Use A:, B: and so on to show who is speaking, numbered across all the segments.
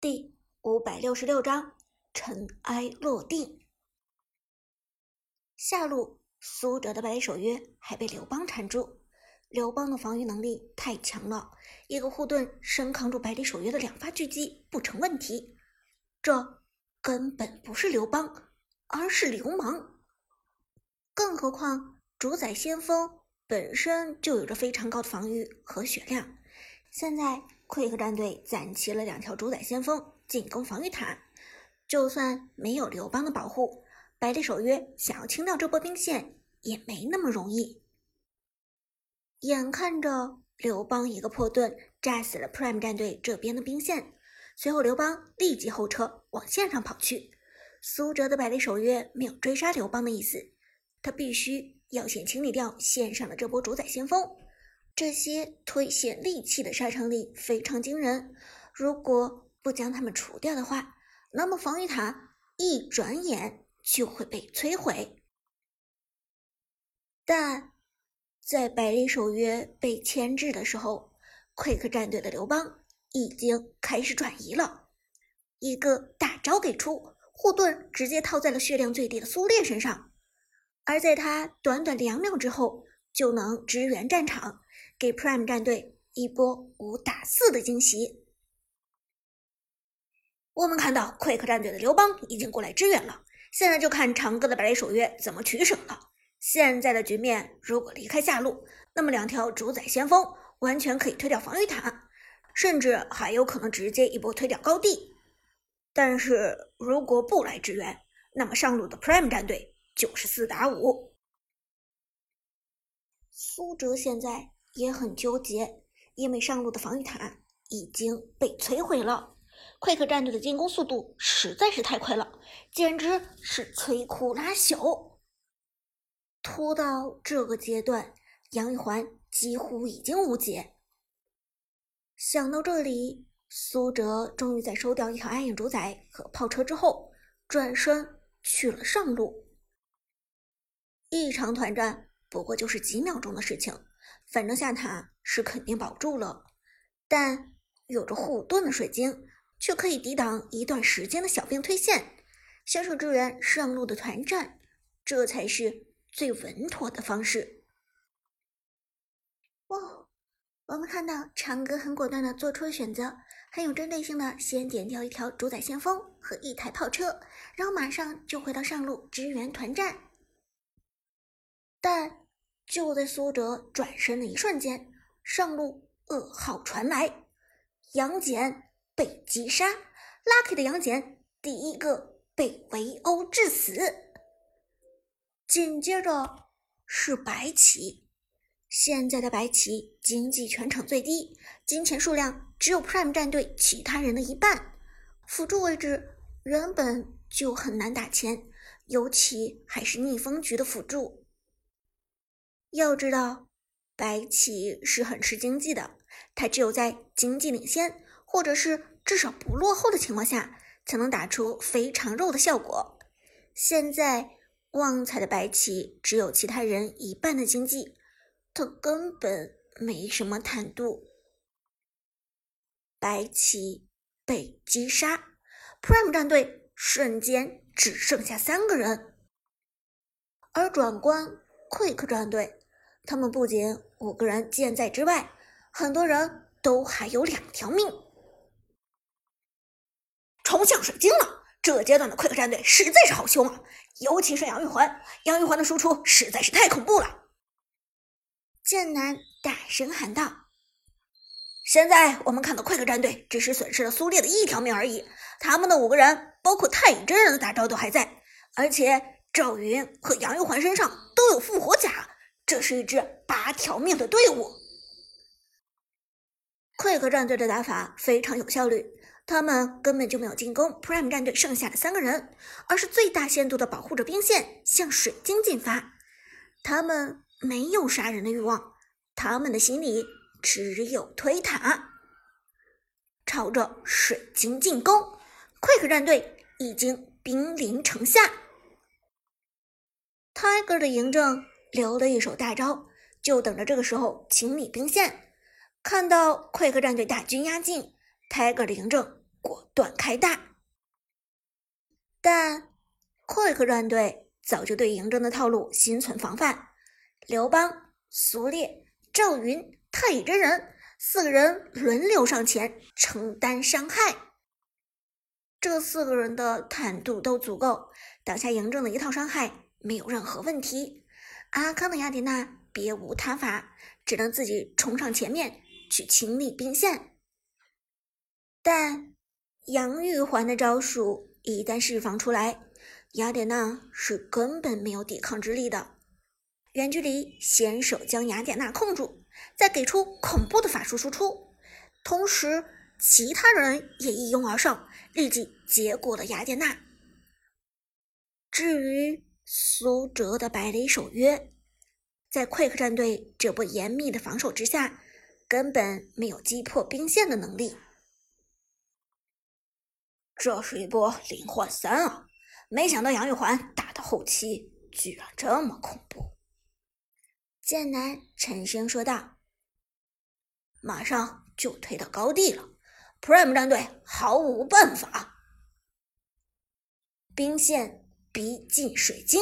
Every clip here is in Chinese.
A: 第五百六十六章尘埃落定。下路苏哲的百里守约还被刘邦缠住，刘邦的防御能力太强了，一个护盾生扛住百里守约的两发狙击不成问题。这根本不是刘邦，而是流氓。更何况主宰先锋本身就有着非常高的防御和血量，现在。快克战队攒齐了两条主宰先锋进攻防御塔，就算没有刘邦的保护，百里守约想要清掉这波兵线也没那么容易。眼看着刘邦一个破盾炸死了 Prime 战队这边的兵线，随后刘邦立即后撤往线上跑去。苏哲的百里守约没有追杀刘邦的意思，他必须要先清理掉线上的这波主宰先锋。这些推线利器的杀伤力非常惊人，如果不将它们除掉的话，那么防御塔一转眼就会被摧毁。但在百里守约被牵制的时候，Quick 战队的刘邦已经开始转移了，一个大招给出，护盾直接套在了血量最低的苏烈身上，而在他短短两秒之后就能支援战场。给 Prime 战队一波五打四的惊喜。我们看到 Quick 战队的刘邦已经过来支援了，现在就看长歌的百里守约怎么取舍了。现在的局面，如果离开下路，那么两条主宰先锋完全可以推掉防御塔，甚至还有可能直接一波推掉高地。但是如果不来支援，那么上路的 Prime 战队就是四打五。苏哲现在。也很纠结，因为上路的防御塔已经被摧毁了。快克战队的进攻速度实在是太快了，简直是摧枯拉朽。拖到这个阶段，杨玉环几乎已经无解。想到这里，苏哲终于在收掉一条暗影主宰和炮车之后，转身去了上路。一场团战不过就是几秒钟的事情。反正下塔是肯定保住了，但有着护盾的水晶却可以抵挡一段时间的小兵推线，小手支援上路的团战，这才是最稳妥的方式。哦，我们看到长歌很果断的做出了选择，很有针对性的先点掉一条主宰先锋和一台炮车，然后马上就回到上路支援团战，但。就在苏哲转身的一瞬间，上路噩耗传来，杨戬被击杀，Lucky 的杨戬第一个被围殴致死。紧接着是白起，现在的白起经济全场最低，金钱数量只有 Prime 战队其他人的一半，辅助位置原本就很难打钱，尤其还是逆风局的辅助。要知道，白起是很吃经济的，他只有在经济领先，或者是至少不落后的情况下，才能打出非常肉的效果。现在旺财的白起只有其他人一半的经济，他根本没什么坦度。白起被击杀，Prime 战队瞬间只剩下三个人，而转关 Quick 战队。他们不仅五个人健在之外，很多人都还有两条命。冲向水晶了！这阶段的 Quick 战队实在是好凶啊，尤其是杨玉环，杨玉环的输出实在是太恐怖了。剑南大声喊道：“现在我们看到 Quick 战队只是损失了苏烈的一条命而已，他们的五个人，包括太乙真人的大招都还在，而且赵云和杨玉环身上都有复活甲。”这是一支八条命的队伍。Quick 战队的打法非常有效率，他们根本就没有进攻 Prime 战队剩下的三个人，而是最大限度的保护着兵线向水晶进发。他们没有杀人的欲望，他们的心里只有推塔，朝着水晶进攻。Quick 战队已经兵临城下，Tiger 的嬴政。留了一手大招，就等着这个时候清理兵线。看到快克战队大军压境，Tiger 的嬴政果断开大。但快克战队早就对嬴政的套路心存防范，刘邦、苏烈、赵云、太乙真人四个人轮流上前承担伤害。这四个人的坦度都足够挡下嬴政的一套伤害，没有任何问题。阿康的雅典娜别无他法，只能自己冲上前面去清理兵线。但杨玉环的招数一旦释放出来，雅典娜是根本没有抵抗之力的。远距离先手将雅典娜控住，再给出恐怖的法术输出，同时其他人也一拥而上，立即结果了雅典娜。至于……苏哲的百里守约，在 Quick 战队这波严密的防守之下，根本没有击破兵线的能力。
B: 这是一波零换三啊！没想到杨玉环打到后期居然这么恐怖。
A: 剑南沉声说道：“
B: 马上就推到高地了，Prime 战队毫无办法。
A: 兵线。”逼近水晶，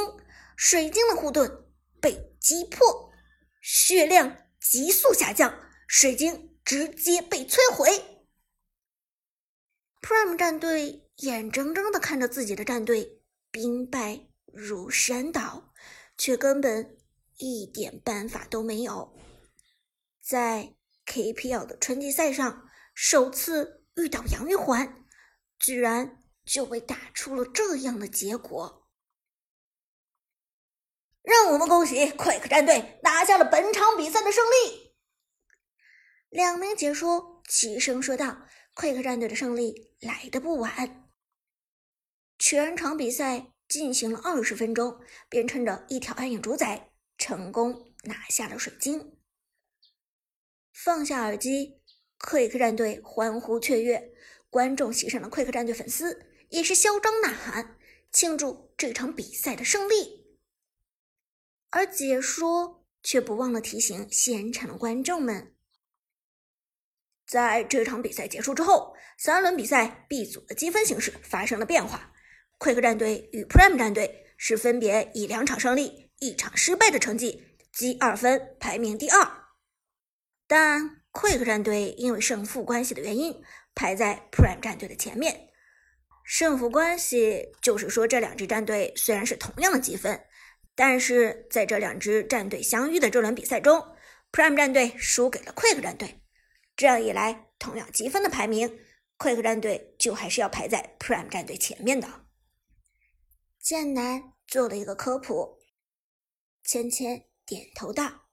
A: 水晶的护盾被击破，血量急速下降，水晶直接被摧毁。Prime 战队眼睁睁的看着自己的战队兵败如山倒，却根本一点办法都没有。在 KPL 的春季赛上，首次遇到杨玉环，居然就被打出了这样的结果。
B: 让我们恭喜 Quick 战队拿下了本场比赛的胜利。
A: 两名解说齐声说道：“Quick 战队的胜利来的不晚。”全场比赛进行了二十分钟，便趁着一条暗影主宰成功拿下了水晶。放下耳机，Quick 战队欢呼雀跃，观众席上的 Quick 战队粉丝也是嚣张呐喊，庆祝这场比赛的胜利。而解说却不忘了提醒现场的观众们，
B: 在这场比赛结束之后，三轮比赛 B 组的积分形势发生了变化。Quick 战队与 Prime 战队是分别以两场胜利、一场失败的成绩积二分，排名第二。但 Quick 战队因为胜负关系的原因，排在 Prime 战队的前面。胜负关系就是说，这两支战队虽然是同样的积分。但是在这两支战队相遇的这轮比赛中，Prime 战队输给了 Quick 战队。这样一来，同样积分的排名，Quick 战队就还是要排在 Prime 战队前面的。
A: 剑南做了一个科普，芊芊点头道：“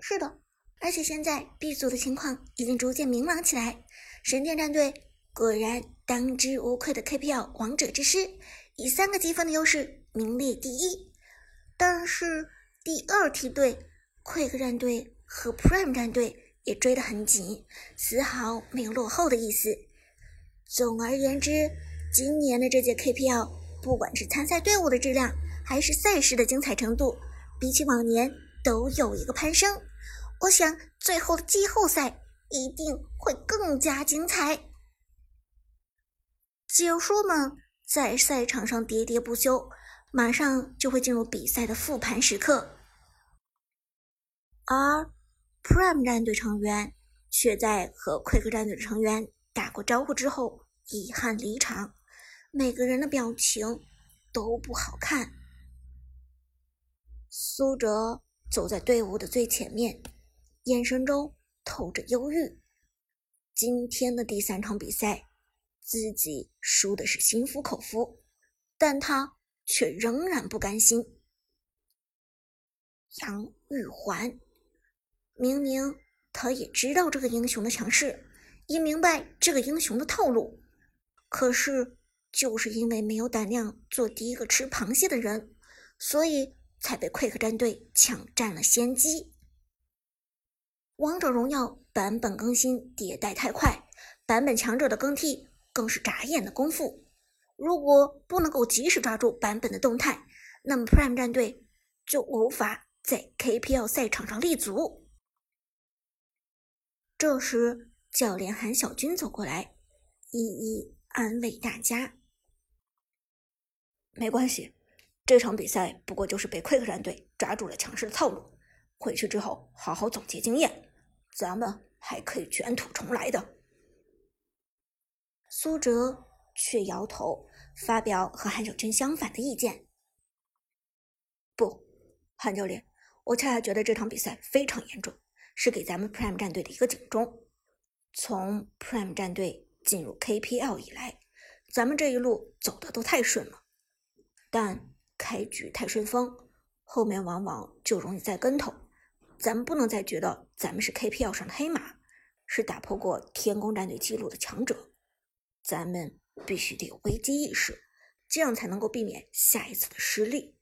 A: 是的，而且现在 B 组的情况已经逐渐明朗起来。神殿战队果然当之无愧的 KPL 王者之师，以三个积分的优势。”名列第一，但是第二梯队 Quick 战队和 Prime 战队也追得很紧，丝毫没有落后的意思。总而言之，今年的这届 KPL，不管是参赛队伍的质量，还是赛事的精彩程度，比起往年都有一个攀升。我想最后的季后赛一定会更加精彩。解说们在赛场上喋喋不休。马上就会进入比赛的复盘时刻，而 Prime 战队成员却在和 Quick 战队的成员打过招呼之后遗憾离场，每个人的表情都不好看。苏哲走在队伍的最前面，眼神中透着忧郁。今天的第三场比赛，自己输的是心服口服，但他。却仍然不甘心。杨玉环，明明他也知道这个英雄的强势，也明白这个英雄的套路，可是就是因为没有胆量做第一个吃螃蟹的人，所以才被 Quick 战队抢占了先机。王者荣耀版本更新迭代太快，版本强者的更替更是眨眼的功夫。如果不能够及时抓住版本的动态，那么 Prime 战队就无法在 KPL 赛场上立足。这时，教练韩小军走过来，一一安慰大家。
B: 没关系，这场比赛不过就是被 Quick 战队抓住了强势的套路。回去之后好好总结经验，咱们还可以卷土重来的。
A: 苏哲却摇头，发表和韩小军相反的意见。
B: 不，韩教练，我恰恰觉得这场比赛非常严重，是给咱们 Prime 战队的一个警钟。从 Prime 战队进入 KPL 以来，咱们这一路走的都太顺了，但开局太顺风，后面往往就容易栽跟头。咱们不能再觉得咱们是 KPL 上的黑马，是打破过天宫战队记录的强者。咱们必须得有危机意识，这样才能够避免下一次的失利。